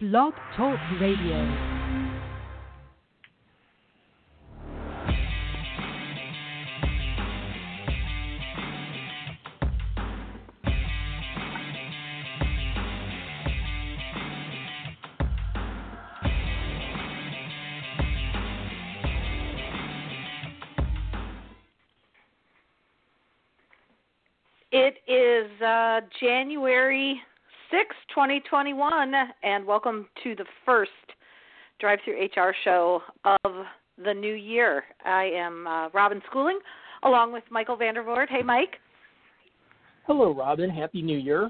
Blog Talk Radio. It is uh, January 6, 2021, and welcome to the first DriveThruHR show of the new year. I am uh, Robin Schooling along with Michael VanDervort. Hey, Mike. Hello, Robin. Happy New Year.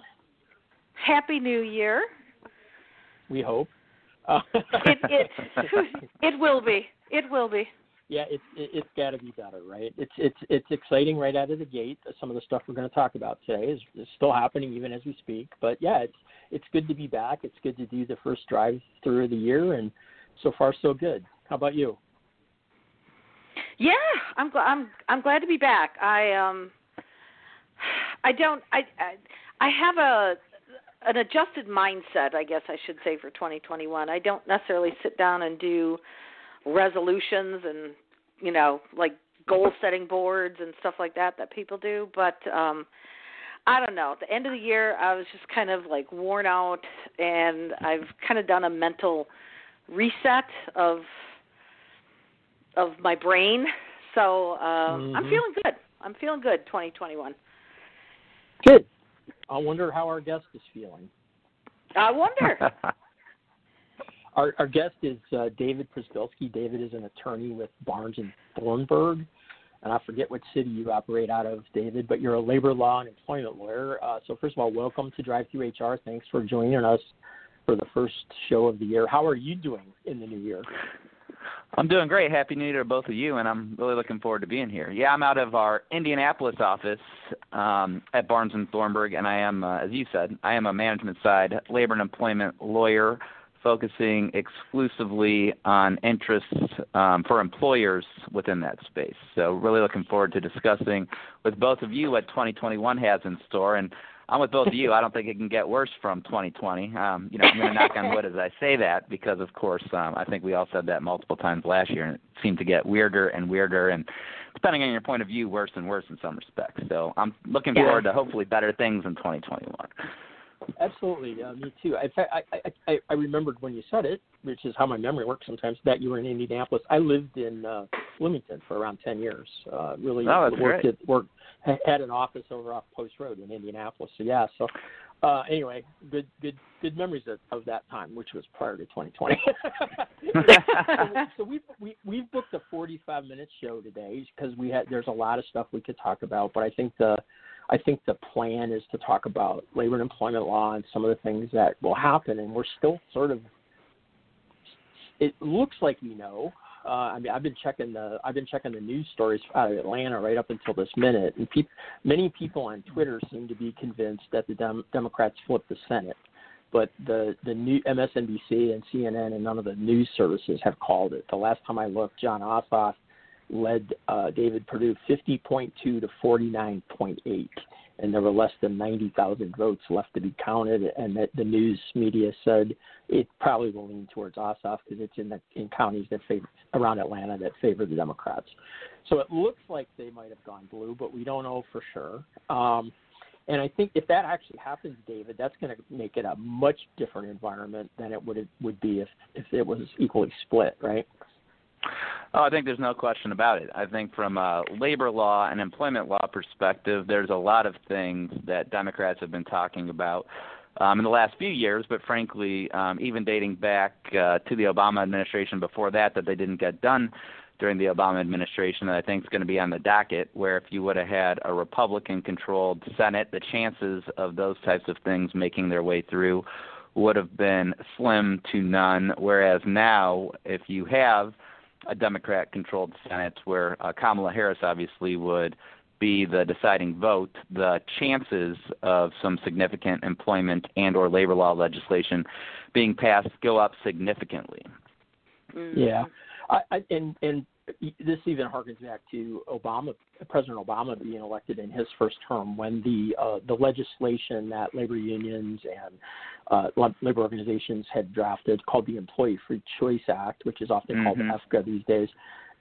Happy New Year. We hope. Uh, it, it, it will be. It will be yeah, it's it, it's got to be better, right? It's it's it's exciting right out of the gate. Some of the stuff we're going to talk about today is, is still happening even as we speak. But yeah, it's it's good to be back. It's good to do the first drive through of the year, and so far so good. How about you? Yeah, I'm glad I'm I'm glad to be back. I um I don't I I, I have a an adjusted mindset, I guess I should say for 2021. I don't necessarily sit down and do resolutions and you know like goal setting boards and stuff like that that people do. But um i don't know. At the end of the year i was just kind of like worn out and i've kind of done a mental reset of of my brain. So um mm-hmm. i'm feeling good. I'm feeling good 2021 good. I wonder how our guest is feeling. I wonder Our, our guest is uh, David Pryzbylski. David is an attorney with Barnes and Thornburg, and I forget what city you operate out of, David, but you're a labor law and employment lawyer. Uh, so first of all, welcome to DriveThruHR. Thanks for joining us for the first show of the year. How are you doing in the new year? I'm doing great. Happy New Year to both of you, and I'm really looking forward to being here. Yeah, I'm out of our Indianapolis office um, at Barnes and Thornburg, and I am, uh, as you said, I am a management side labor and employment lawyer focusing exclusively on interests um, for employers within that space. So, really looking forward to discussing with both of you what 2021 has in store. And I'm with both of you. I don't think it can get worse from 2020. Um, you know, I'm going to knock on wood as I say that because, of course, um, I think we all said that multiple times last year, and it seemed to get weirder and weirder, and depending on your point of view, worse and worse in some respects. So, I'm looking yeah. forward to hopefully better things in 2021. Absolutely, uh, me too. I, I I I remembered when you said it, which is how my memory works sometimes. That you were in Indianapolis. I lived in uh, Bloomington for around ten years. Uh, really oh, that's worked great. at worked had an office over off Post Road in Indianapolis. So yeah. So uh, anyway, good good good memories of, of that time, which was prior to 2020. so, so we we we've booked a 45 minute show today because we had there's a lot of stuff we could talk about, but I think the I think the plan is to talk about labor and employment law and some of the things that will happen, and we're still sort of. It looks like we know. Uh, I mean, I've been checking the I've been checking the news stories out of Atlanta right up until this minute, and pe- many people on Twitter seem to be convinced that the Dem- Democrats flipped the Senate, but the the new MSNBC and CNN and none of the news services have called it. The last time I looked, Jon Ossoff led uh, David Perdue 50.2 to 49.8, and there were less than 90,000 votes left to be counted. And that the news media said it probably will lean towards Ossoff because it's in the in counties that favor around Atlanta that favor the Democrats. So it looks like they might have gone blue, but we don't know for sure. Um, and I think if that actually happens, David, that's going to make it a much different environment than it would would be if if it was equally split, right? Oh, I think there's no question about it. I think from a labor law and employment law perspective, there's a lot of things that Democrats have been talking about um, in the last few years, but frankly, um, even dating back uh, to the Obama administration before that, that they didn't get done during the Obama administration that I think is going to be on the docket, where if you would have had a Republican controlled Senate, the chances of those types of things making their way through would have been slim to none. Whereas now, if you have a Democrat controlled Senate where uh, Kamala Harris obviously would be the deciding vote, the chances of some significant employment and or labor law legislation being passed go up significantly. Mm-hmm. Yeah. I, I, and and this even harkens back to Obama, President Obama being elected in his first term, when the uh, the legislation that labor unions and uh, labor organizations had drafted, called the Employee Free Choice Act, which is often mm-hmm. called EFCA these days.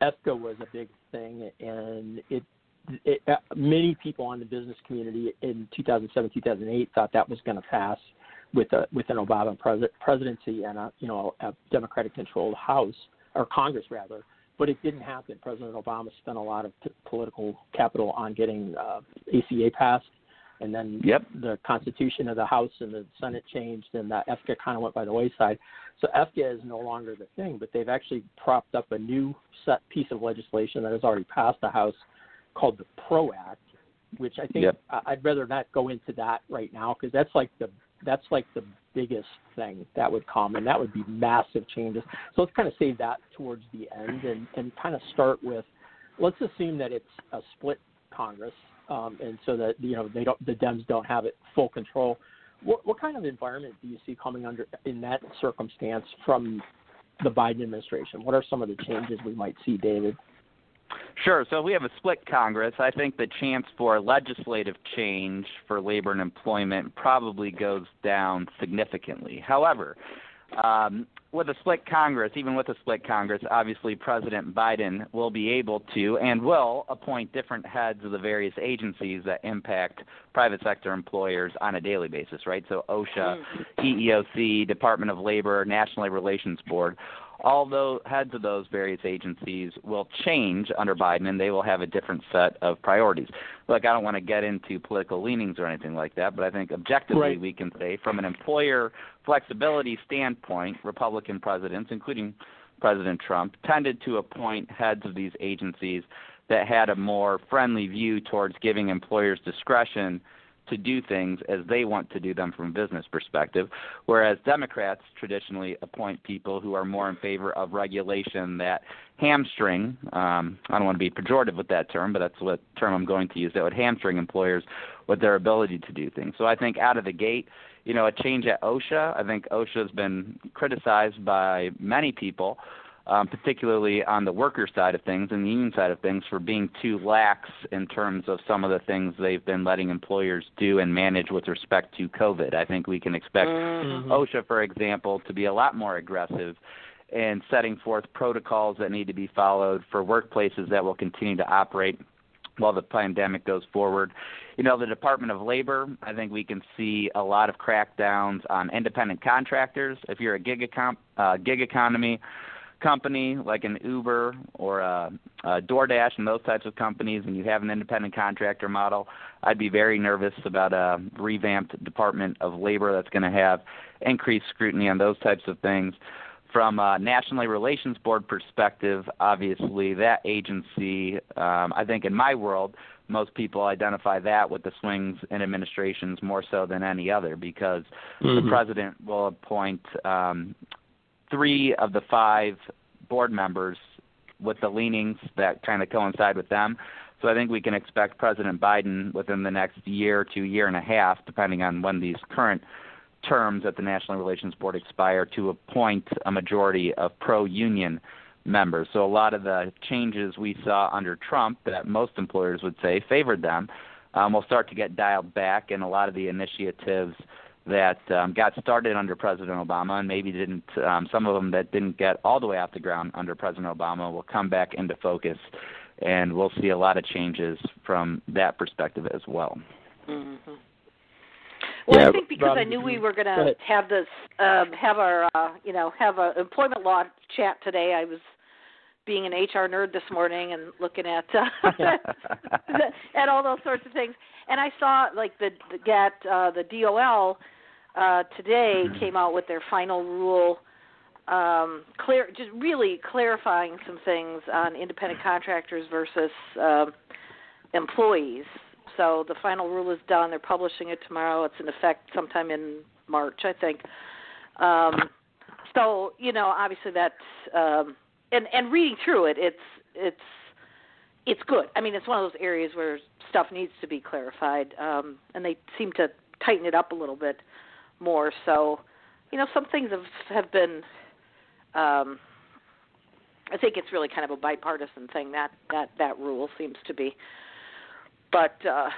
EFCA was a big thing, and it, it uh, many people in the business community in 2007, 2008 thought that was going to pass with a with an Obama pres- presidency and a you know a Democratic controlled House or Congress rather but it didn't happen. President Obama spent a lot of p- political capital on getting uh, ACA passed, and then yep. the Constitution of the House and the Senate changed, and the EFCA kind of went by the wayside. So EFCA is no longer the thing, but they've actually propped up a new set piece of legislation that has already passed the House called the PRO Act, which I think yep. I'd rather not go into that right now because that's like the that's like the biggest thing that would come, and that would be massive changes. So let's kind of save that towards the end and, and kind of start with, let's assume that it's a split Congress, um, and so that you know they don't the Dems don't have it full control. What, what kind of environment do you see coming under in that circumstance from the Biden administration? What are some of the changes we might see, David? Sure. So if we have a split Congress. I think the chance for legislative change for labor and employment probably goes down significantly. However, um, with a split Congress, even with a split Congress, obviously President Biden will be able to and will appoint different heads of the various agencies that impact private sector employers on a daily basis, right? So OSHA, mm-hmm. EEOC, Department of Labor, National Labor Relations Board all those heads of those various agencies will change under Biden, and they will have a different set of priorities. Look, I don't want to get into political leanings or anything like that, but I think objectively right. we can say, from an employer flexibility standpoint, Republican presidents, including President Trump, tended to appoint heads of these agencies that had a more friendly view towards giving employers discretion to do things as they want to do them from a business perspective, whereas Democrats traditionally appoint people who are more in favor of regulation that hamstring. Um, I don't want to be pejorative with that term, but that's what term I'm going to use. That would hamstring employers with their ability to do things. So I think out of the gate, you know, a change at OSHA. I think OSHA has been criticized by many people um, particularly on the worker side of things and the union side of things, for being too lax in terms of some of the things they've been letting employers do and manage with respect to COVID. I think we can expect mm-hmm. OSHA, for example, to be a lot more aggressive in setting forth protocols that need to be followed for workplaces that will continue to operate while the pandemic goes forward. You know, the Department of Labor, I think we can see a lot of crackdowns on independent contractors. If you're a gig, econ- uh, gig economy company like an Uber or a, a DoorDash and those types of companies, and you have an independent contractor model, I'd be very nervous about a revamped Department of Labor that's going to have increased scrutiny on those types of things. From a National Relations Board perspective, obviously that agency, um, I think in my world, most people identify that with the swings in administrations more so than any other because mm-hmm. the president will appoint um, three of the five board members with the leanings that kind of coincide with them. So I think we can expect President Biden within the next year to year and a half, depending on when these current terms at the National Relations Board expire, to appoint a majority of pro-union members. So a lot of the changes we saw under Trump that most employers would say favored them um, will start to get dialed back, and a lot of the initiatives – that um, got started under President Obama and maybe didn't, um, some of them that didn't get all the way off the ground under President Obama will come back into focus, and we'll see a lot of changes from that perspective as well. Mm-hmm. Well, yeah, I think because I knew we were going to have this, um, have our, uh, you know, have a employment law chat today. I was being an HR nerd this morning and looking at uh, at all those sorts of things. And I saw like the, the get uh, the DOL uh, today mm-hmm. came out with their final rule, um, clear just really clarifying some things on independent contractors versus um, employees. So the final rule is done. They're publishing it tomorrow. It's in effect sometime in March, I think. Um, so you know, obviously that's um, and and reading through it, it's it's it's good. I mean, it's one of those areas where stuff needs to be clarified, um, and they seem to tighten it up a little bit more. So, you know, some things have have been um, I think it's really kind of a bipartisan thing. That that that rule seems to be, but uh,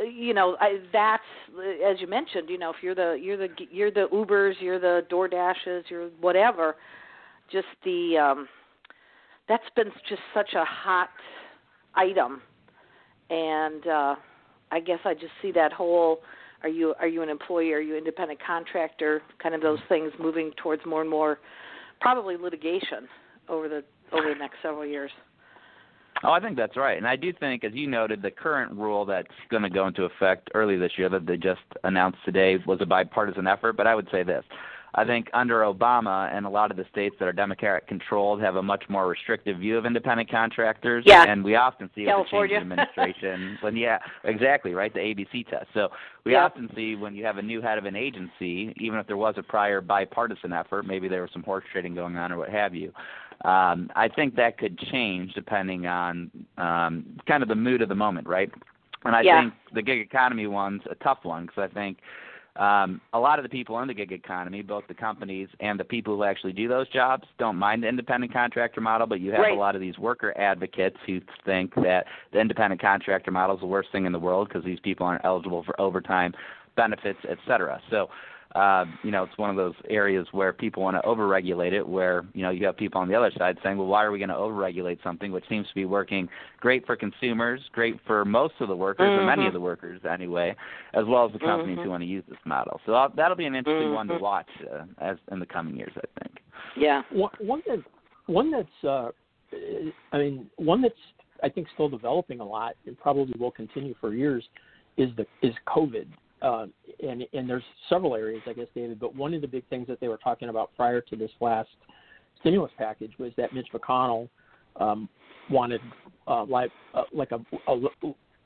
you know I, that's as you mentioned. You know, if you're the you're the you're the Ubers, you're the Door Dashes, you're whatever. Just the um, that's been just such a hot item, and uh, I guess I just see that whole are you are you an employee are you independent contractor kind of those things moving towards more and more probably litigation over the over the next several years. Oh, I think that's right. And I do think, as you noted, the current rule that's going to go into effect early this year that they just announced today was a bipartisan effort. But I would say this I think under Obama and a lot of the states that are Democratic controlled have a much more restrictive view of independent contractors. Yeah. And we often see California. with the change in administration when yeah, exactly, right, the ABC test. So we Yeah. often see when you have a new head of an agency, even if there was a prior bipartisan effort, maybe there was some horse trading going on or what have you. Um, I think that could change depending on um, kind of the mood of the moment, right? And I Yeah. think the gig economy one's a tough one because I think um, a lot of the people in the gig economy, both the companies and the people who actually do those jobs, don't mind the independent contractor model, but you have Right. a lot of these worker advocates who think that the independent contractor model is the worst thing in the world because these people aren't eligible for overtime benefits, et cetera. So, uh, you know, it's one of those areas where people want to overregulate it, where, you know, you have people on the other side saying, well, why are we going to overregulate something which seems to be working great for consumers, great for most of the workers, or many of the workers anyway, as well as the companies Mhm. who want to use this model. So uh, that'll be an interesting one to Mhm. watch uh, as in the coming years, I think. Yeah. One, one that one that's uh, I mean one that's I think still developing a lot and probably will continue for years is the is COVID. Uh, and and there's several areas, I guess, David. But one of the big things that they were talking about prior to this last stimulus package was that Mitch McConnell um, wanted uh, like uh, like a, a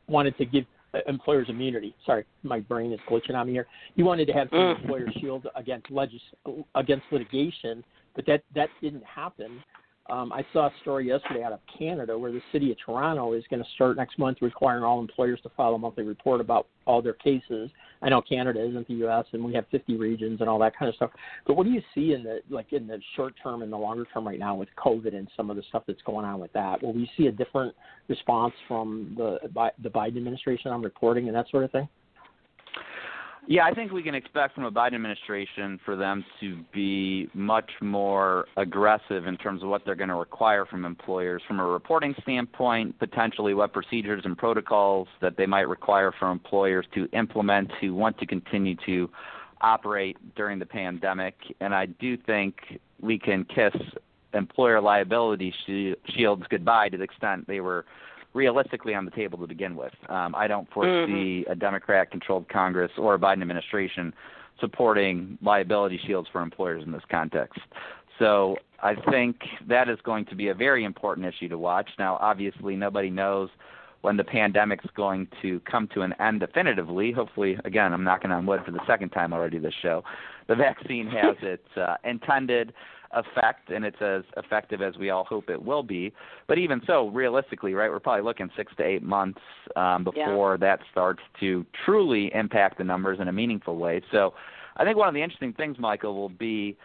wanted to give employers immunity. Sorry, my brain is glitching on me here. He wanted to have some Mm. employer shield against legis- against litigation, but that that didn't happen. Um, I saw a story yesterday out of Canada where the city of Toronto is going to start next month requiring all employers to file a monthly report about all their cases. I know Canada isn't the U.S. and we have 50 regions and all that kind of stuff. But what do you see in the like in the short term and the longer term right now with COVID and some of the stuff that's going on with that? Will we see a different response from the the Biden administration on reporting and that sort of thing? Yeah, I think we can expect from a Biden administration for them to be much more aggressive in terms of what they're going to require from employers from a reporting standpoint, potentially what procedures and protocols that they might require for employers to implement who want to continue to operate during the pandemic. And I do think we can kiss employer liability shields goodbye to the extent they were realistically on the table to begin with. Um, I don't foresee a Democrat controlled Congress or a Biden administration supporting liability shields for employers in this context. So I think that is going to be a very important issue to watch. Now, obviously, nobody knows when the pandemic's going to come to an end definitively. Hopefully, again, I'm knocking on wood for the second time already this show. The vaccine has its uh, intended effect and it's as effective as we all hope it will be. But even so, realistically, right, we're probably looking six to eight months um, before that starts to truly impact the numbers in a meaningful way. So I think one of the interesting things, Michael, will be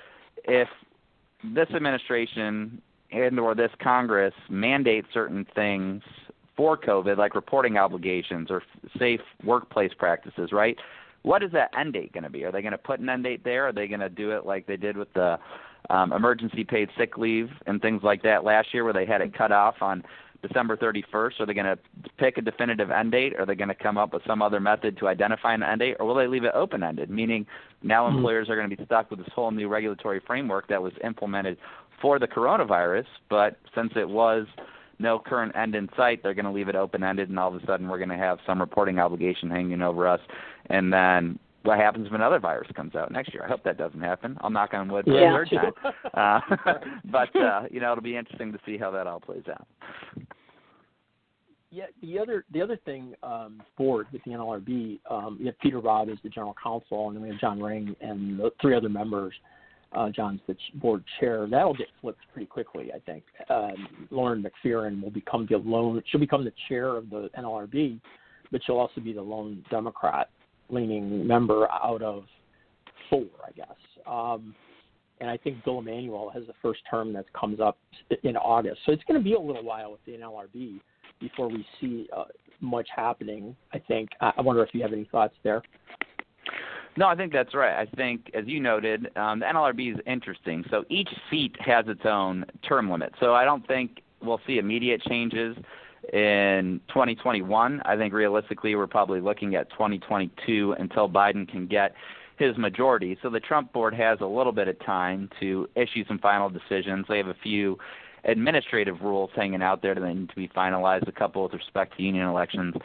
if this administration and or this Congress mandate certain things for COVID, like reporting obligations or safe workplace practices, right? What is that end date going to be? Are they going to put an end date there? Are they going to do it like they did with the um, emergency paid sick leave and things like that last year, where they had it cut off on December 31st? Are they going to pick a definitive end date? Are they going to come up with some other method to identify an end date, or will they leave it open ended? Meaning now Mhm. employers are going to be stuck with this whole new regulatory framework that was implemented for the coronavirus, but since it was no current end in sight, they're going to leave it open ended, and all of a sudden we're going to have some reporting obligation hanging over us. And then what happens if another virus comes out next year? I hope that doesn't happen. I'll knock on wood for Yeah. a third time. Uh, but uh, you know, it'll be interesting to see how that all plays out. Yeah, the other the other thing, um, board with the NLRB, um, you have Peter Robb as the general counsel, and then we have John Ring and the three other members. Uh, John's the board chair. That'll get flipped pretty quickly, I think. Um, Lauren McFerran will become the lone. She'll become the chair of the NLRB, but she'll also be the lone Democrat leaning member out of four, I guess. Um, and I think Bill Emanuel has the first term that comes up in August. So it's going to be a little while with the NLRB before we see uh, much happening. I think. I wonder if you have any thoughts there. No, I think that's right. I think, as you noted, um, the NLRB is interesting. So each seat has its own term limit. So I don't think we'll see immediate changes in 2021. I think realistically, we're probably looking at 2022 until Biden can get his majority. So the Trump board has a little bit of time to issue some final decisions. They have a few administrative rules hanging out there that need to be finalized, a couple with respect to union elections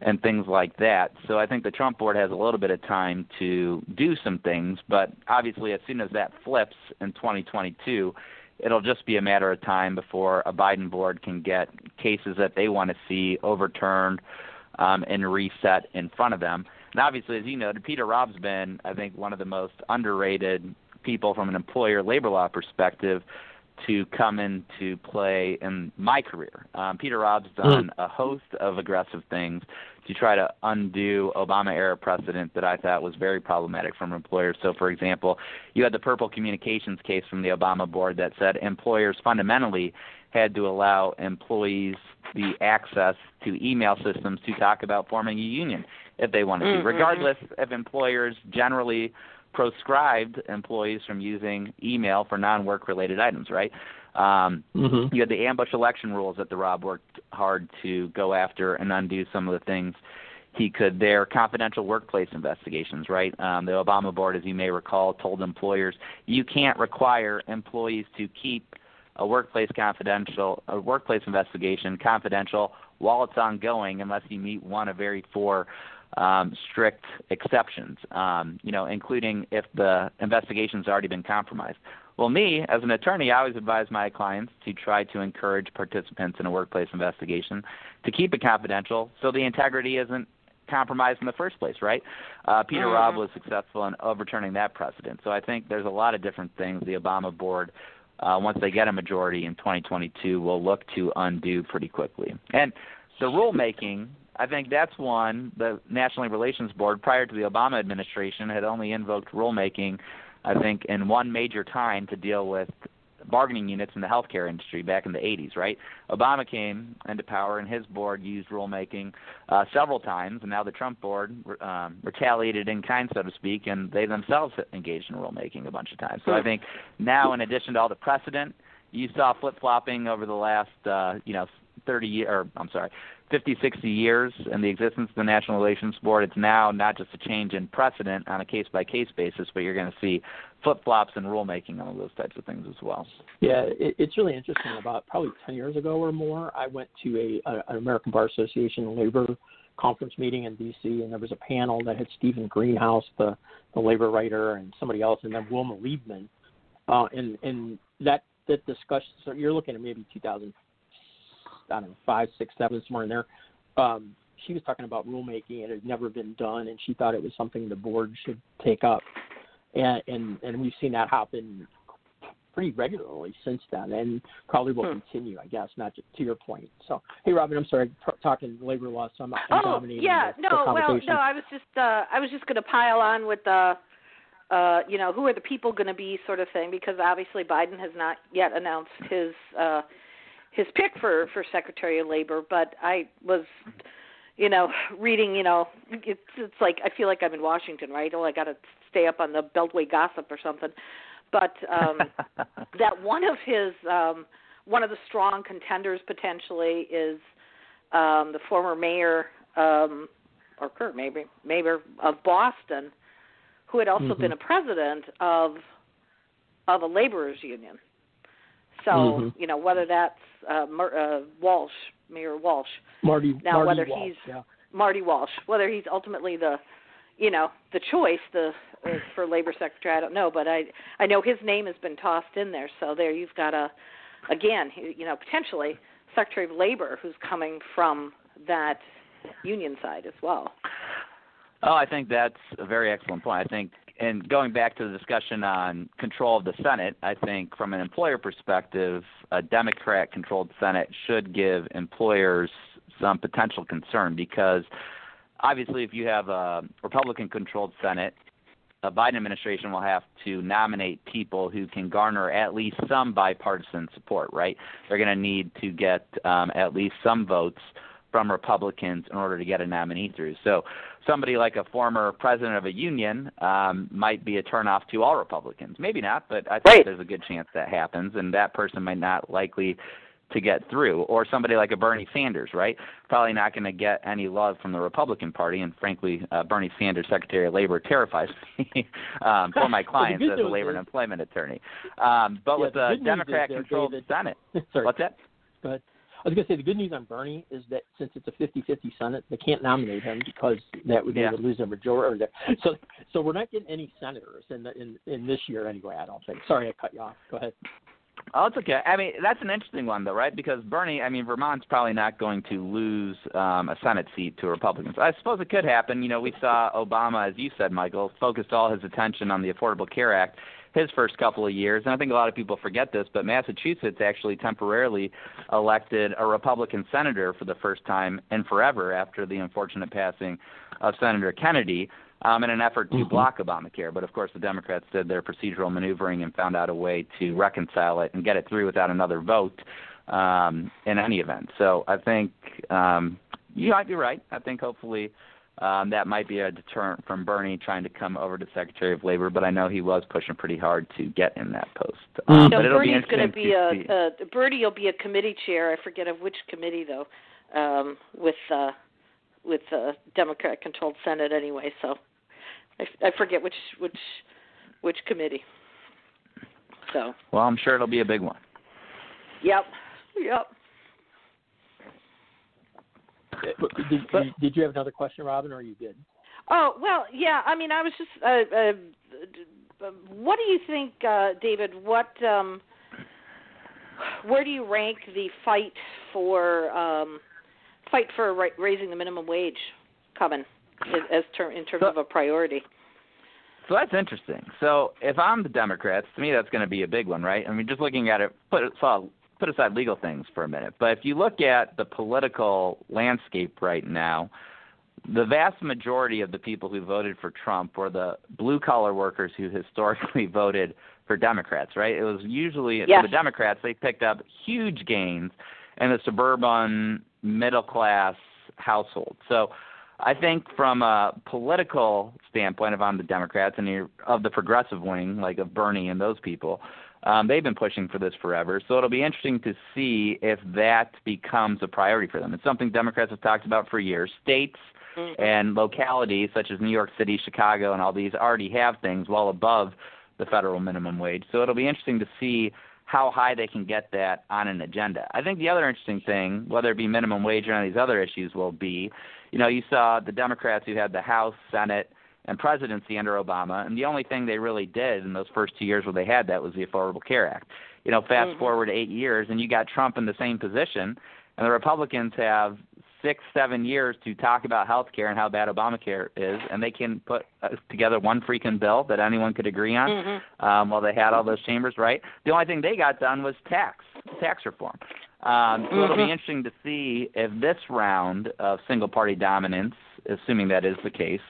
and things like that. So I think the Trump board has a little bit of time to do some things, but obviously as soon as that flips in 2022, it'll just be a matter of time before a Biden board can get cases that they want to see overturned um, and reset in front of them. And obviously, as you know, Peter Robb's been, I think, one of the most underrated people from an employer labor law perspective to come into play in my career. Um, Peter Robb's hmm. done a host of aggressive things to try to undo Obama era precedent that I thought was very problematic from employers. So, for example, you had the Purple Communications case from the Obama board that said employers fundamentally had to allow employees the access to email systems to talk about forming a union if they wanted mm-hmm. to, regardless if employers generally proscribed employees from using email for non-work related items, right? Um, mm-hmm. You had the ambush election rules that the Robb worked hard to go after and undo some of the things he could there. Confidential workplace investigations, right? Um, the Obama board, as you may recall, told employers you can't require employees to keep a workplace confidential a workplace investigation confidential while it's ongoing unless you meet one of very four um, strict exceptions, um, you know, including if the investigation's already been compromised. Well, me, as an attorney, I always advise my clients to try to encourage participants in a workplace investigation to keep it confidential so the integrity isn't compromised in the first place, right? Uh, Peter mm-hmm. Robb was successful in overturning that precedent. So I think there's a lot of different things the Obama board, uh, once they get a majority in 2022, will look to undo pretty quickly. And the rulemaking I think that's one the National Relations Board prior to the Obama administration had only invoked rulemaking, I think, in one major time to deal with bargaining units in the healthcare industry back in the 80s, right? Obama came into power and his board used rulemaking uh, several times, and now the Trump board um, retaliated in kind, so to speak, and they themselves engaged in rulemaking a bunch of times. So I think now, in addition to all the precedent, you saw flip flopping over the last, uh, you know, 30 year, or I'm sorry, 50, 60 years in the existence of the National Relations Board, it's now not just a change in precedent on a case by case basis, but you're going to see flip flops in rulemaking on those types of things as well. Yeah, it, it's really interesting. About probably 10 years ago or more, I went to a, a an American Bar Association labor conference meeting in D.C. and there was a panel that had Steven Greenhouse, the the labor writer, and somebody else, and then Wilma Liebman, uh, and and that that discussion. So you're looking at maybe 2000 I don't know, five, six, seven, somewhere in there. Um, she was talking about rulemaking. And it had never been done, and she thought it was something the board should take up. And and, and we've seen that happen pretty regularly since then, and probably will hmm. continue, I guess. Not to, to your point. So, hey, Robin, I'm sorry, t- talking labor law, so I'm, I'm oh, dominating yeah, the, no, the well, no, I was just uh, I was just going to pile on with the. Uh, you know, who are the people going to be, sort of thing, because obviously Biden has not yet announced his uh, his pick for for Secretary of Labor, but I was you know reading you know it's it's like I feel like I'm in Washington, right? Oh, I got to stay up on the Beltway gossip or something. But um that one of his um one of the strong contenders potentially is um the former mayor um or Kurt maybe mayor of Boston who had also mm-hmm. been a president of of a laborers union. So mm-hmm. you know whether that's uh, Mer- uh, Walsh, Mayor Walsh. Marty. Now Marty whether Walsh, he's yeah. Marty Walsh, whether he's ultimately the, you know, the choice the uh, for labor secretary, I don't know, but I I know his name has been tossed in there. So there you've got a, again, you know, potentially Secretary of Labor who's coming from that union side as well. Oh, I think that's a very excellent point. I think and going back to the discussion on control of the Senate, I think from an employer perspective, a Democrat controlled Senate should give employers some potential concern because obviously if you have a Republican controlled Senate, a Biden administration will have to nominate people who can garner at least some bipartisan support, right? They're going to need to get um, at least some votes from Republicans in order to get a nominee through. So somebody like a former president of a union um, might be a turnoff to all Republicans. Maybe not, but I think right. there's a good chance that happens, and that person might not likely to get through. Or somebody like a Bernie Sanders, right? Probably not going to get any love from the Republican Party. And frankly, uh, Bernie Sanders, Secretary of Labor, terrifies me um, for my clients as a labor is, and employment attorney. Um, but yeah, with the a Democrat-controlled Senate, Sorry. what's that? Go ahead. I was going to say the good news on Bernie is that since it's a 50-50 Senate, they can't nominate him because that would, yeah. would lose a majority. So, so we're not getting any senators in the, in in this year anyway. I don't think. Sorry, I cut you off. Go ahead. Oh, it's okay. I mean, that's an interesting one, though, right? Because Bernie, I mean, Vermont's probably not going to lose um, a Senate seat to Republicans. I suppose it could happen. You know, we saw Obama, as you said, Michael, focused all his attention on the Affordable Care Act his first couple of years. And I think a lot of people forget this, but Massachusetts actually temporarily elected a Republican senator for the first time in forever after the unfortunate passing of Senator Kennedy. Um, in an effort to mm-hmm. block Obamacare. But of course, the Democrats did their procedural maneuvering and found out a way to reconcile it and get it through without another vote um, in any event. So I think um, you might be right. I think hopefully um, that might be a deterrent from Bernie trying to come over to Secretary of Labor, but I know he was pushing pretty hard to get in that post. Um, so but it'll Bernie's going to be a, a Bernie will be a committee chair. I forget of which committee though, um, with uh, with a Democrat-controlled Senate anyway. So I, I forget which which which committee. So. Well, I'm sure it'll be a big one. Yep. Yep. Did, did, did you have another question, Robin, or are you good? Oh well, yeah. I mean, I was just. Uh, uh, what do you think, uh, David? What, um, where do you rank the fight for um, fight for ra- raising the minimum wage coming as term in terms So- of a priority? So that's interesting. So if I'm the Democrats, to me that's going to be a big one, right? I mean, just looking at it, put so put aside legal things for a minute. But if you look at the political landscape right now, the vast majority of the people who voted for Trump were the blue collar workers who historically voted for Democrats, right? It was usually Yes. for the Democrats they picked up huge gains in the suburban middle class household. So I think from a political standpoint, if I'm the Democrats and you're of the progressive wing, like of Bernie and those people, um, they've been pushing for this forever. So it'll be interesting to see if that becomes a priority for them. It's something Democrats have talked about for years. States Mhm. and localities such as New York City, Chicago, and all these already have things well above the federal minimum wage. So it'll be interesting to see how high they can get that on an agenda. I think the other interesting thing, whether it be minimum wage or any of these other issues, will be, you know, you saw the Democrats who had the House, Senate, and presidency under Obama, and the only thing they really did in those first two years where they had that was the Affordable Care Act. You know, fast Mhm. forward eight years, and you got Trump in the same position, and the Republicans have six, seven years to talk about health care and how bad Obamacare is, and they can put uh, together one freaking bill that anyone could agree on. Mhm. Um, while they had all those chambers, right? The only thing they got done was tax, tax reform. Um, so it'll be Mhm. interesting to see if this round of single party dominance, assuming that is the case,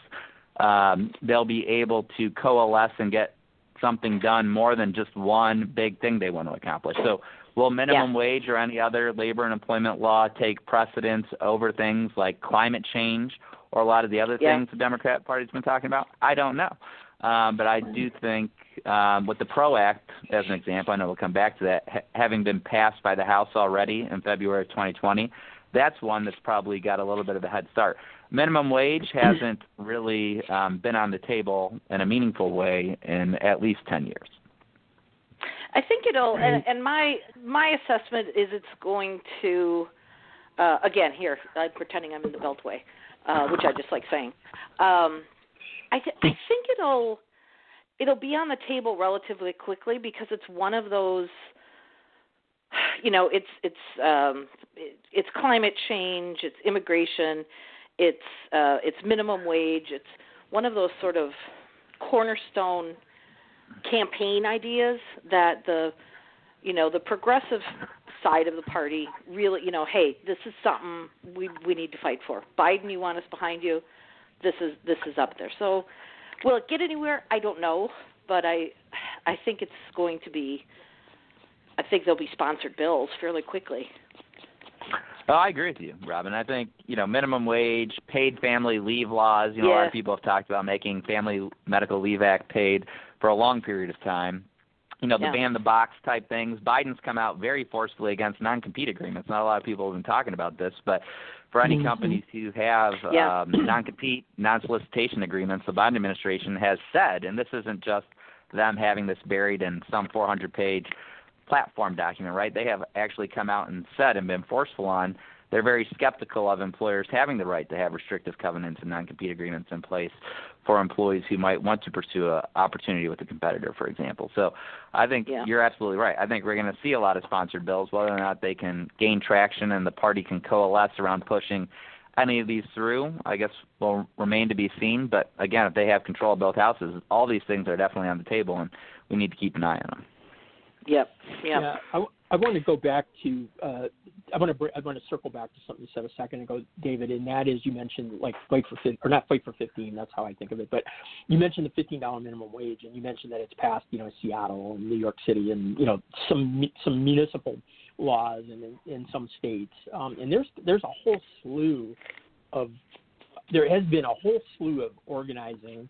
um, they'll be able to coalesce and get something done more than just one big thing they want to accomplish. So will minimum wage or any other labor and employment law take precedence over things like climate change or a lot of the other Yeah. things the Democrat Party's been talking about? I don't know. Um, but I do think um, with the PRO Act, as an example, I know we'll come back to that, ha- having been passed by the House already in February of 2020, that's one that's probably got a little bit of a head start. Minimum wage hasn't really um, been on the table in a meaningful way in at least 10 years. I think it'll, and, and my my assessment is it's going to, uh, again here, I'm pretending I'm in the Beltway, uh, which I just like saying. Um, I th- I think it'll it'll be on the table relatively quickly because it's one of those. You know, it's it's um, it, it's climate change, it's immigration, it's uh, it's minimum wage, it's one of those sort of cornerstone campaign ideas that the you know the progressive side of the party really you know hey this is something we we need to fight for biden you want us behind you this is this is up there so will it get anywhere? I don't know, but I I think it's going to be. I think there'll be sponsored bills fairly quickly. Oh, I agree with you, Robin. I think you know minimum wage, paid family leave laws. You know, yeah. a lot of people have talked about making Family Medical Leave Act paid for a long period of time. You know, the Yeah. ban the box type things. Biden's come out very forcefully against non-compete agreements. Not a lot of people have been talking about this, but for any Mhm. companies who have Yeah. um, non-compete, non-solicitation agreements, the Biden administration has said, and this isn't just them having this buried in some 400-page platform document, right? They have actually come out and said and been forceful on they're very skeptical of employers having the right to have restrictive covenants and non-compete agreements in place for employees who might want to pursue an opportunity with a competitor, for example. So I think Yeah. you're absolutely right. I think we're going to see a lot of sponsored bills, whether or not they can gain traction and the party can coalesce around pushing any of these through, I guess will remain to be seen. But again, if they have control of both houses, all these things are definitely on the table, and we need to keep an eye on them. Yep. Yep. Yeah, I, I want to go back to uh, I want to I want to circle back to something you said a second ago, David, and that is you mentioned like fight for or not fight for fifteen. That's how I think of it, but you mentioned the fifteen dollar minimum wage, and you mentioned that it's passed, you know, in Seattle and New York City, and you know some some municipal laws and in, in some states, um, and there's there's a whole slew of there has been a whole slew of organizing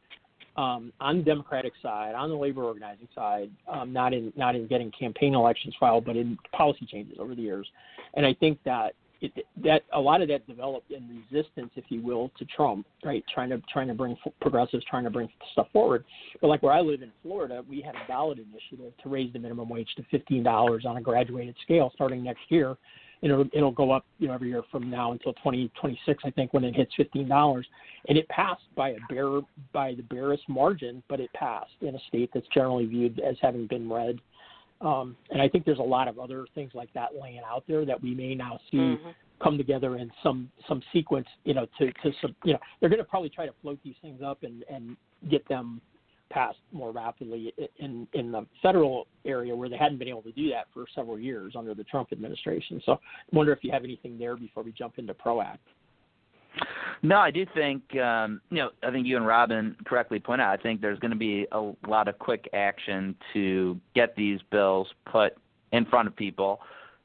um, on the Democratic side, on the labor organizing side, um, not in not in getting campaign elections filed, but in policy changes over the years. And I think that it, that a lot of that developed in resistance, if you will, to Trump, right? Trying to trying to bring progressives, trying to bring stuff forward. But like where I live in Florida, we had a ballot initiative to raise the minimum wage to fifteen dollars on a graduated scale starting next year. It'll, it'll go up, you know, every year from now until 2026, I think, when it hits fifteen dollars. And it passed by a bare, by the barest margin, but it passed in a state that's generally viewed as having been red. Um, and I think there's a lot of other things like that laying out there that we may now see Mhm. come together in some some sequence. You know, to to some, you know, they're going to probably try to float these things up and and get them passed more rapidly in in the federal area where they hadn't been able to do that for several years under the Trump administration. So, I wonder if you have anything there before we jump into PRO-ACT. No, I do think um, you know. I think you and Robin correctly point out. I think there's going to be a lot of quick action to get these bills put in front of people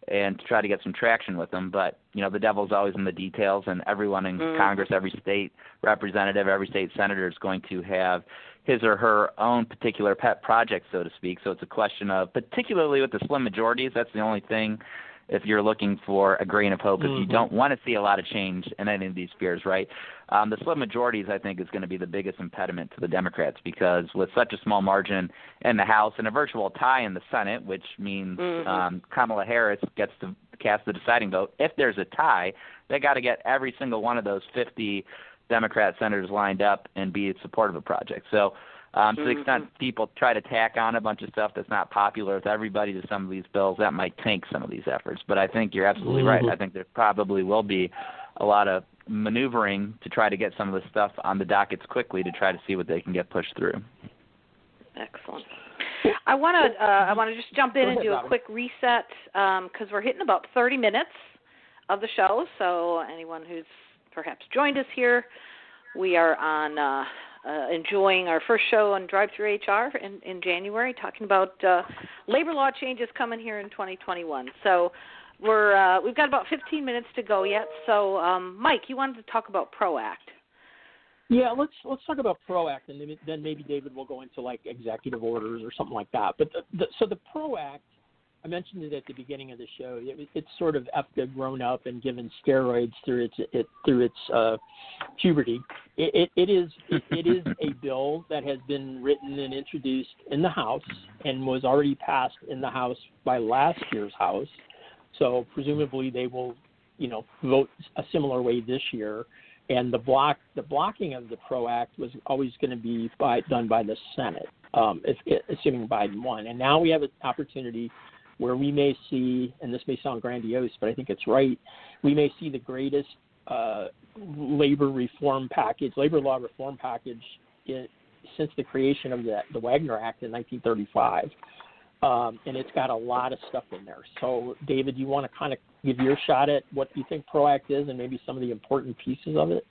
and to try to get some traction with them. But you know, the devil's always in the details, and everyone in Mhm. Congress, every state representative, every state senator is going to have his or her own particular pet project, so to speak. So it's a question of, particularly with the slim majorities, that's the only thing if you're looking for a grain of hope, if you Mhm. don't want to see a lot of change in any of these spheres, right? Um, the slim majorities, I think, is going to be the biggest impediment to the Democrats because with such a small margin in the House and a virtual tie in the Senate, which means Mhm. um, Kamala Harris gets to cast the deciding vote. If there's a tie, they got to get every single one of those 50 Democrat senators lined up and be supportive of a project. So um, to the extent people try to tack on a bunch of stuff that's not popular with everybody to some of these bills, that might tank some of these efforts. But I think you're absolutely right. Mhm. I think there probably will be a lot of maneuvering to try to get some of the stuff on the dockets quickly to try to see what they can get pushed through. Excellent. I want to uh, I want to just jump in and do a quick reset because we're hitting about 30 minutes of the show. So anyone who's perhaps joined us here, we are on uh, uh, enjoying our first show on DriveThruHR in, in January, talking about uh, labor law changes coming here in 2021. So we're uh, we've got about 15 minutes to go yet. So um, Mike, you wanted to talk about ProAct. Yeah, let's let's talk about PRO-ACT, and then, maybe David will go into like executive orders or something like that. But the, the, so the PRO-ACT, I mentioned it at the beginning of the show. It, it's sort of after grown up and given steroids through its it, through its uh, puberty. It, it, is it, it is a bill that has been written and introduced in the House and was already passed in the House by last year's House. So presumably they will, you know, vote a similar way this year and the block the blocking of the PRO Act was always going to be by, done by the Senate, um, if, assuming Biden won. And now we have an opportunity where we may see, and this may sound grandiose, but I think it's right. We may see the greatest uh, labor reform package, labor law reform package, in, since the creation of the, the Wagner Act in 1935. Um, and it's got a lot of stuff in there. So, David, you want to kind of give your shot at what you think PRO-ACT is and maybe some of the important pieces of it?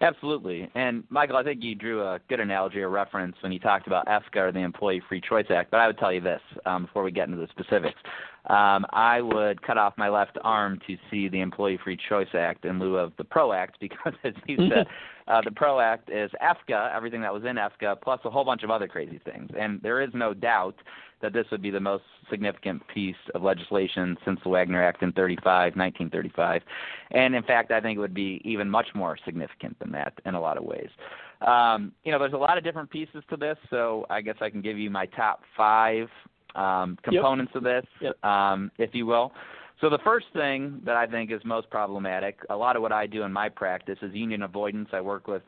Absolutely. And Michael, I think you drew a good analogy or reference when you talked about EFCA or the Employee Free Choice Act. But I would tell you this um, before we get into the specifics. Um, I would cut off my left arm to see the Employee Free Choice Act in lieu of the PRO Act because, as you said, uh, the PRO Act is EFCA, everything that was in EFCA, plus a whole bunch of other crazy things. And there is no doubt that this would be the most significant piece of legislation since the Wagner Act in 35, 1935. And in fact, I think it would be even much more significant than that in a lot of ways. Um, you know, there's a lot of different pieces to this, so I guess I can give you my top five um, components yep. of this, yep. um, if you will. So the first thing that I think is most problematic, a lot of what I do in my practice is union avoidance. I work with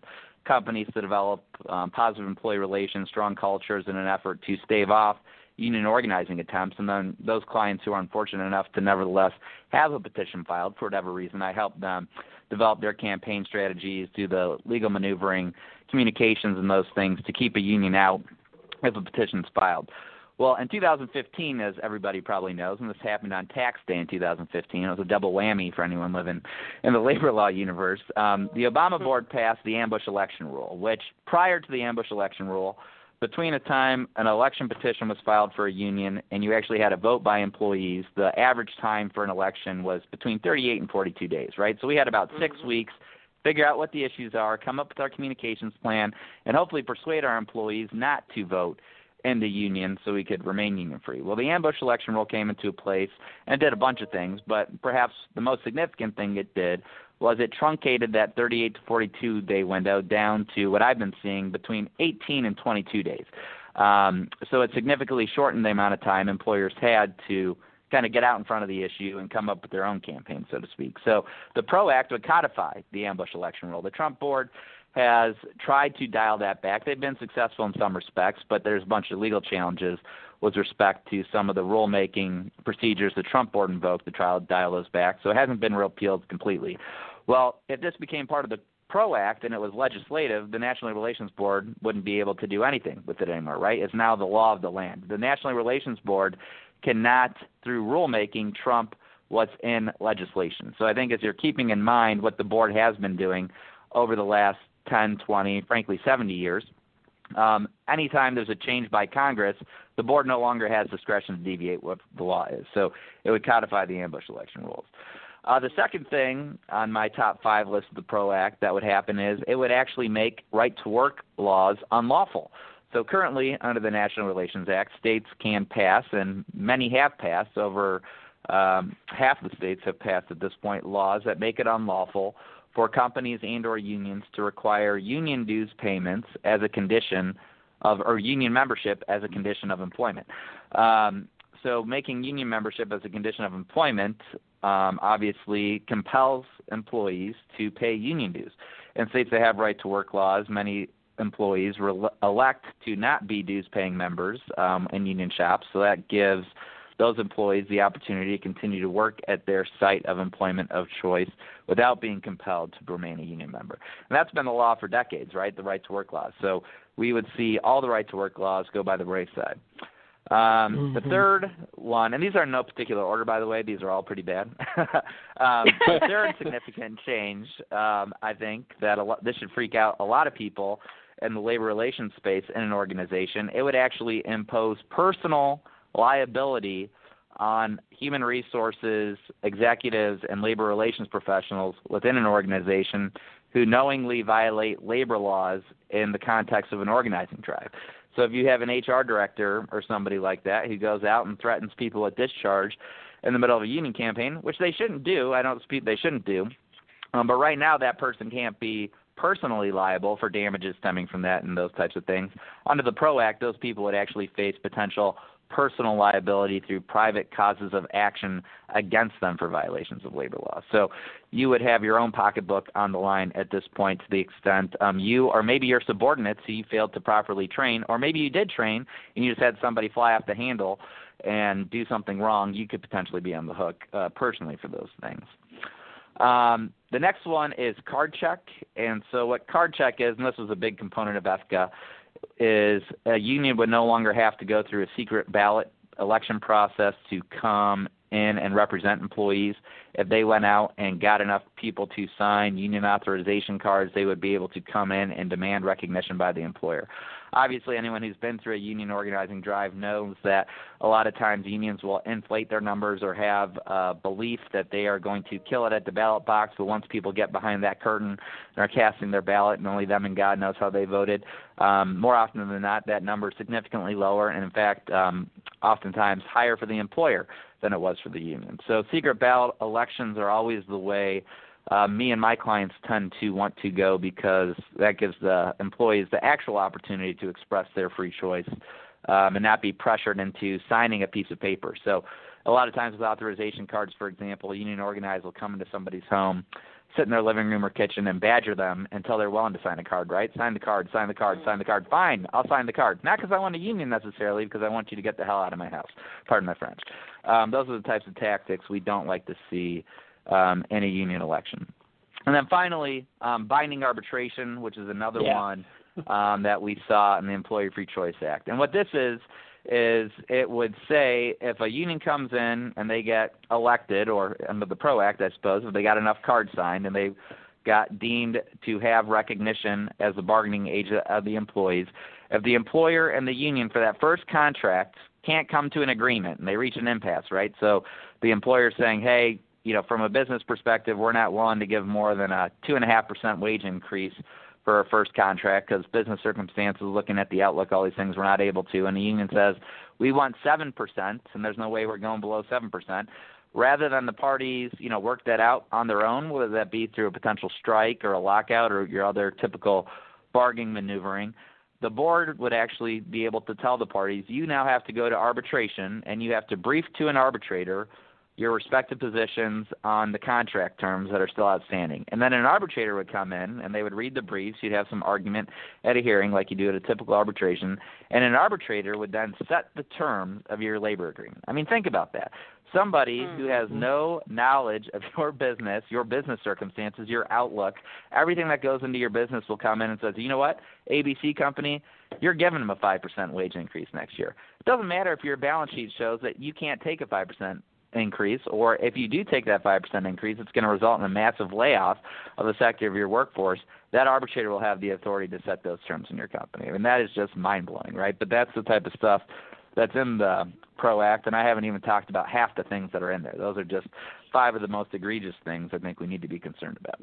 companies to develop um, positive employee relations, strong cultures in an effort to stave off union organizing attempts, and then those clients who are unfortunate enough to nevertheless have a petition filed for whatever reason, I help them develop their campaign strategies, do the legal maneuvering, communications, and those things to keep a union out if a petition is filed. Well, in 2015, as everybody probably knows, and this happened on tax day in 2015, it was a double whammy for anyone living in the labor law universe. Um, the Obama board passed the ambush election rule, which prior to the ambush election rule, between a time an election petition was filed for a union and you actually had a vote by employees, the average time for an election was between 38 and 42 days, right? So we had about 6 mm-hmm. weeks figure out what the issues are, come up with our communications plan, and hopefully persuade our employees not to vote in the union so we could remain union free. Well, the ambush election rule came into place and did a bunch of things, but perhaps the most significant thing it did was it truncated that 38 to 42 day window down to what I've been seeing between 18 and 22 days. Um, so it significantly shortened the amount of time employers had to kind of get out in front of the issue and come up with their own campaign, so to speak. So the PRO Act would codify the ambush election rule. The Trump board has tried to dial that back. They've been successful in some respects, but there's a bunch of legal challenges with respect to some of the rulemaking procedures the Trump board invoked to try to dial those back. So it hasn't been repealed completely. Well, if this became part of the PRO Act and it was legislative, the National Relations Board wouldn't be able to do anything with it anymore, right? It's now the law of the land. The National Relations Board cannot, through rulemaking, trump what's in legislation. So I think as you're keeping in mind what the board has been doing over the last 10, 20, frankly 70 years, um, anytime there's a change by Congress, the board no longer has discretion to deviate what the law is. So it would codify the ambush election rules. Uh, the second thing on my top five list of the PRO Act that would happen is it would actually make right to work laws unlawful. So currently, under the National Relations Act, states can pass, and many have passed. Over um, half the states have passed at this point laws that make it unlawful for companies and/or unions to require union dues payments as a condition of, or union membership as a condition of employment. Um, so making union membership as a condition of employment um, obviously compels employees to pay union dues. In states that have right to work laws, many employees re- elect to not be dues paying members um, in union shops, so that gives those employees the opportunity to continue to work at their site of employment of choice without being compelled to remain a union member. And that's been the law for decades, right? The right to work laws. So we would see all the right to work laws go by the wayside. Um, mm-hmm. The third one, and these are in no particular order, by the way. These are all pretty bad. um, the third significant change, um, I think that a lot, this should freak out a lot of people in the labor relations space in an organization. It would actually impose personal liability on human resources executives and labor relations professionals within an organization who knowingly violate labor laws in the context of an organizing drive. So if you have an HR director or somebody like that who goes out and threatens people with discharge in the middle of a union campaign, which they shouldn't do, I don't speak they shouldn't do. Um, but right now that person can't be personally liable for damages stemming from that and those types of things. Under the PRO Act, those people would actually face potential personal liability through private causes of action against them for violations of labor law. So you would have your own pocketbook on the line at this point to the extent um, you or maybe your subordinates who you failed to properly train, or maybe you did train and you just had somebody fly off the handle and do something wrong, you could potentially be on the hook uh, personally for those things. Um, the next one is card check. And so, what card check is, and this was a big component of EFCA, is a union would no longer have to go through a secret ballot election process to come in and represent employees, if they went out and got enough people to sign union authorization cards, they would be able to come in and demand recognition by the employer. Obviously, anyone who's been through a union organizing drive knows that a lot of times unions will inflate their numbers or have a belief that they are going to kill it at the ballot box, but once people get behind that curtain and are casting their ballot, and only them and God knows how they voted, um, more often than not, that number is significantly lower, and in fact, um, oftentimes higher for the employer than it was for the union. So secret ballot elections are always the way uh, me and my clients tend to want to go because that gives the employees the actual opportunity to express their free choice um, and not be pressured into signing a piece of paper. So a lot of times with authorization cards, for example, a union organizer will come into somebody's home, sit in their living room or kitchen and badger them until they're willing to sign a card, right? Sign the card, sign the card, sign the card. Fine, I'll sign the card. Not because I want a union necessarily, because I want you to get the hell out of my house. Pardon my French. Um, those are the types of tactics we don't like to see um, in a union election. And then finally, um, binding arbitration, which is another yeah. one um, that we saw in the Employee Free Choice Act. And what this is is it would say if a union comes in and they get elected, or under the PRO Act, I suppose, if they got enough cards signed and they got deemed to have recognition as the bargaining agent of the employees, if the employer and the union for that first contract can't come to an agreement and they reach an impasse, right? So the employer saying, hey, you know, from a business perspective, we're not willing to give more than a two and a half percent wage increase for our first contract because business circumstances, looking at the outlook, all these things, we're not able to. And the union says we want seven percent, and there's no way we're going below seven percent. Rather than the parties, you know, work that out on their own, whether that be through a potential strike or a lockout or your other typical bargaining maneuvering, the board would actually be able to tell the parties, you now have to go to arbitration and you have to brief to an arbitrator your respective positions on the contract terms that are still outstanding. And then an arbitrator would come in and they would read the briefs. You'd have some argument at a hearing like you do at a typical arbitration. And an arbitrator would then set the terms of your labor agreement. I mean, think about that. Somebody mm-hmm. who has no knowledge of your business, your business circumstances, your outlook, everything that goes into your business will come in and says, you know what, ABC company, you're giving them a 5% wage increase next year. It doesn't matter if your balance sheet shows that you can't take a 5% increase, or if you do take that 5% increase, it's going to result in a massive layoff of the sector of your workforce. That arbitrator will have the authority to set those terms in your company. I mean, that is just mind blowing, right? But that's the type of stuff that's in the PRO Act, and I haven't even talked about half the things that are in there. Those are just five of the most egregious things I think we need to be concerned about.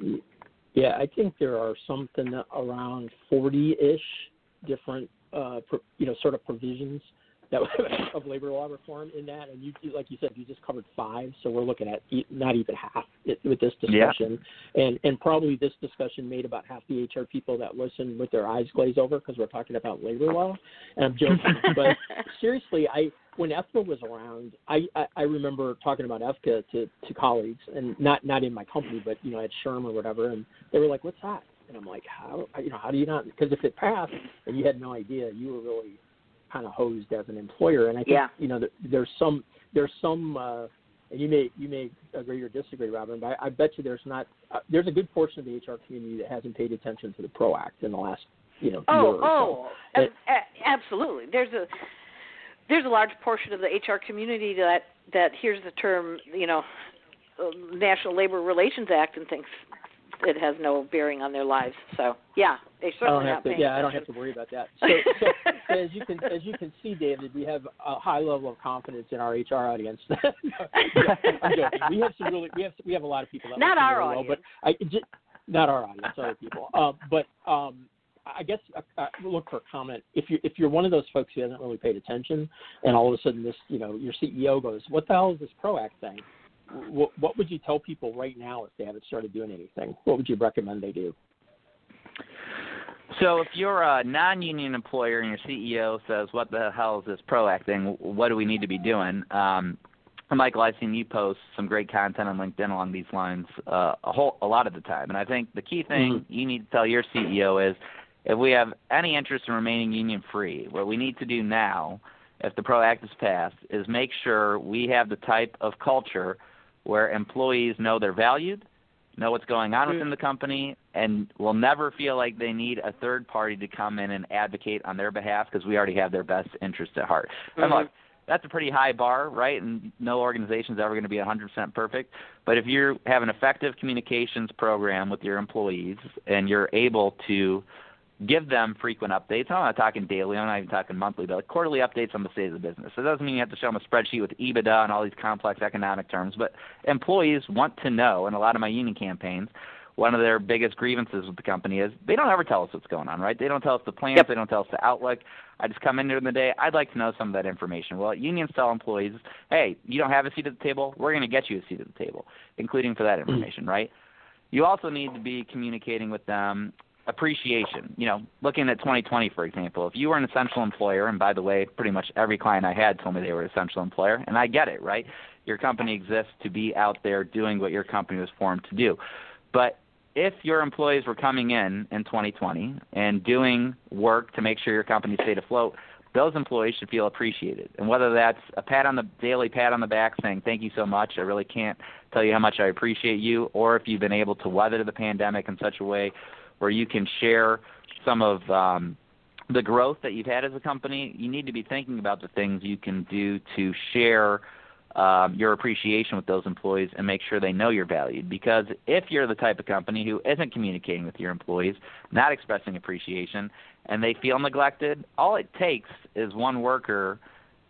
Yeah, I think there are something around 40 ish different, uh, you know, sort of provisions that of labor law reform in that, and you like you said, you just covered five, so we're looking at not even half with this discussion, yeah. and and probably this discussion made about half the HR people that listen with their eyes glazed over because we're talking about labor law, and I'm joking, but seriously, I when EFCA was around, I, I I remember talking about EFCA to to colleagues, and not not in my company, but you know at SHRM or whatever, and they were like, "What's that?" And I'm like, "How you know how do you not?" Because if it passed and you had no idea, you were really kind of hosed as an employer. And I think yeah. you know there's some there's some uh, and you may you may agree or disagree, Robin, but I, I bet you there's not uh, there's a good portion of the HR community that hasn't paid attention to the PRO Act in the last you know oh, year or oh, so. a- absolutely. There's a there's a large portion of the HR community that that hears the term you know uh, National Labor Relations Act and thinks it has no bearing on their lives. So yeah, they certainly I don't have to. Yeah, I don't have to worry about that. So, so, as you can as you can see, David, we have a high level of confidence in our HR audience. no. We have some really we have we have a lot of people that not our really audience, well, but I just, not our audience, other people. Um, but um, I guess uh, uh, look for a comment. If you if you're one of those folks who hasn't really paid attention, and all of a sudden this you know your CEO goes, "What the hell is this PRO Act thing?" What, what would you tell people right now if they haven't started doing anything? What would you recommend they do? So if you're a non-union employer and your CEO says, "What the hell is this PRO Act thing? What do we need to be doing?" Um, Michael, I've seen you post some great content on LinkedIn along these lines uh, a whole a lot of the time, and I think the key thing mm-hmm. you need to tell your CEO is, if we have any interest in remaining union free, what we need to do now, if the PRO Act is passed, is make sure we have the type of culture where employees know they're valued, know what's going on within the company, and will never feel like they need a third party to come in and advocate on their behalf because we already have their best interest at heart. Mm-hmm. And look, that's a pretty high bar, right? And no organization is ever going to be 100% perfect. But if you have an effective communications program with your employees and you're able to give them frequent updates. I'm not talking daily, I'm not even talking monthly, but like quarterly updates on the state of the business. So it doesn't mean you have to show them a spreadsheet with EBITDA and all these complex economic terms, but employees want to know, in a lot of my union campaigns, one of their biggest grievances with the company is they don't ever tell us what's going on, right? They don't tell us the plans, yep. they don't tell us the outlook. I just come in during the day. I'd like to know some of that information. Well, unions tell employees, hey, you don't have a seat at the table, we're going to get you a seat at the table, including for that mm. information, right? You also need to be communicating with them appreciation. You know, looking at 2020, for example, if you were an essential employer, and by the way, pretty much every client I had told me they were an essential employer, and I get it, right? Your company exists to be out there doing what your company was formed to do. But if your employees were coming in in 2020 and doing work to make sure your company stayed afloat, those employees should feel appreciated. And whether that's a pat on the daily pat on the back saying thank you so much, I really can't tell you how much I appreciate you, or if you've been able to weather the pandemic in such a way where you can share some of um, the growth that you've had as a company, you need to be thinking about the things you can do to share um, your appreciation with those employees and make sure they know you're valued. Because if you're the type of company who isn't communicating with your employees, not expressing appreciation, and they feel neglected, all it takes is one worker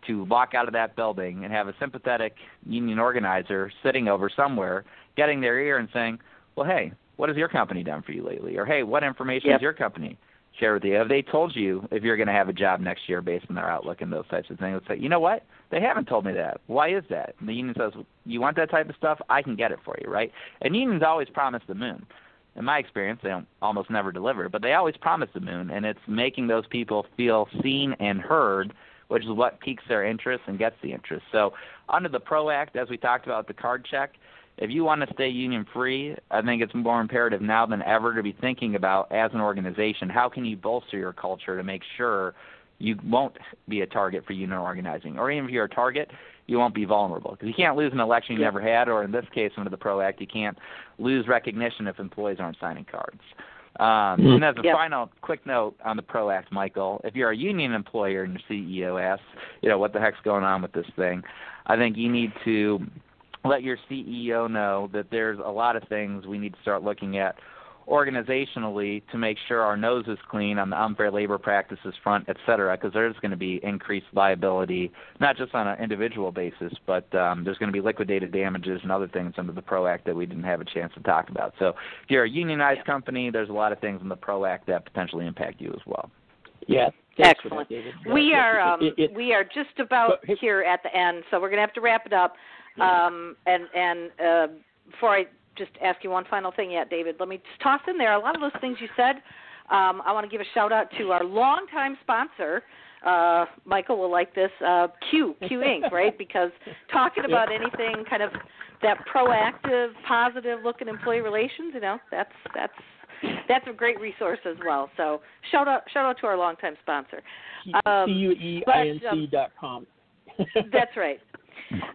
to walk out of that building and have a sympathetic union organizer sitting over somewhere, getting their ear and saying, "Well, hey, what has your company done for you lately?" Or, "Hey, what information yep. has your company shared with you? Have they told you if you're going to have a job next year based on their outlook and those types of things? It's like, you know what? They haven't told me that. Why is that? And the union says, you want that type of stuff? I can get it for you, right? And unions always promise the moon. In my experience, they don't almost never deliver, but they always promise the moon, and it's making those people feel seen and heard, which is what piques their interest and gets the interest. So, under the PRO Act, as we talked about the card check, if you want to stay union free, I think it's more imperative now than ever to be thinking about as an organization how can you bolster your culture to make sure you won't be a target for union organizing, or even if you're a target, you won't be vulnerable because you can't lose an election you yeah. never had, or in this case under the PRO Act, you can't lose recognition if employees aren't signing cards. Um, mm-hmm. And as a yep. final quick note on the PRO Act, Michael, if you're a union employer and your CEO asks, you know, what the heck's going on with this thing, I think you need to let your CEO know that there's a lot of things we need to start looking at organizationally to make sure our nose is clean on the unfair labor practices front, et cetera, because there's going to be increased liability, not just on an individual basis, but um, there's going to be liquidated damages and other things under the PRO Act that we didn't have a chance to talk about. So if you're a unionized company, there's a lot of things in the PRO Act that potentially impact you as well. Yeah. Excellent. That, we are um, it, it, we are just about here at the end, so we're going to have to wrap it up. Um, and and uh, before I just ask you one final thing yet, David, let me just toss in there a lot of those things you said. Um, I want to give a shout out to our longtime sponsor. Uh, Michael will like this. Uh, Cue Cue Inc. Right? Because talking about anything kind of that proactive, positive look at employee relations, you know, that's that's that's a great resource as well. So shout out shout out to our longtime sponsor. Um, C U E I N C dot com. That's right.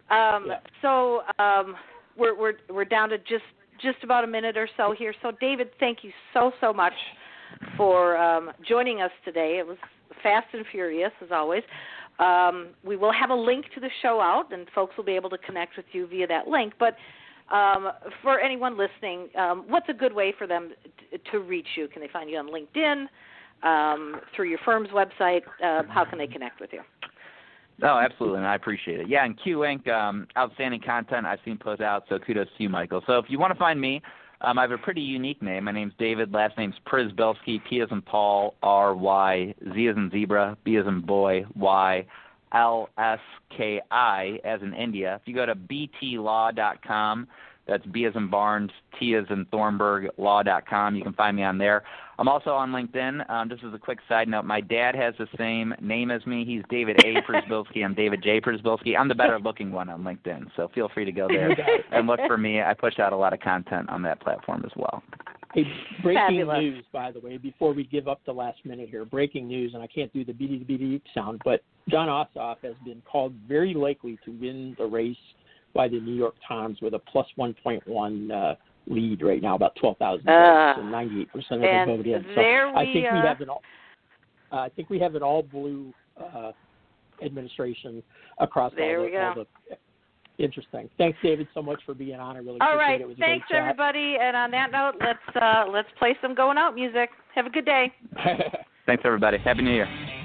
Um, yeah. So um, we're we're we're down to just just about a minute or so here. So David, thank you so so much for um, joining us today. It was fast and furious as always. Um, we will have a link to the show out, and folks will be able to connect with you via that link. But um, for anyone listening, um, what's a good way for them t- to reach you? Can they find you on LinkedIn, um, through your firm's website? Uh, how can they connect with you? Oh, absolutely, and I appreciate it. Yeah, and Cue Inc. Um, outstanding content I've seen put out, so kudos to you, Michael. So if you want to find me, um, I have a pretty unique name. My name's David. Last name's Pryzbylski. P as in Paul, R Y, Z as in zebra, B as in boy, Y, L S K I as in India. If you go to btlaw.com, that's B as in Barnes, T as in Thornburg, law.com. You can find me on there. I'm also on LinkedIn. Um, just as a quick side note, my dad has the same name as me. He's David A. Pryzbylski. I'm David J. Pryzbylski. I'm the better looking one on LinkedIn, so feel free to go there and look for me. I push out a lot of content on that platform as well. Hey, breaking Fabulous. news, by the way, before we give up the last minute here. Breaking news, and I can't do the BD sound, but Jon Ossoff has been called very likely to win the race by the New York Times with a plus 1.1 uh, lead right now, about 12,000 uh, votes, and 98 percent of the vote in. So I think we have an all, uh, I think we have an all blue uh, administration across there all, we the, all go. the interesting. Thanks, David, so much for being on. I really All appreciate right. it. It Thanks, everybody. And on that note, let's uh, let's play some going out music. Have a good day. Thanks, everybody. Happy New Year.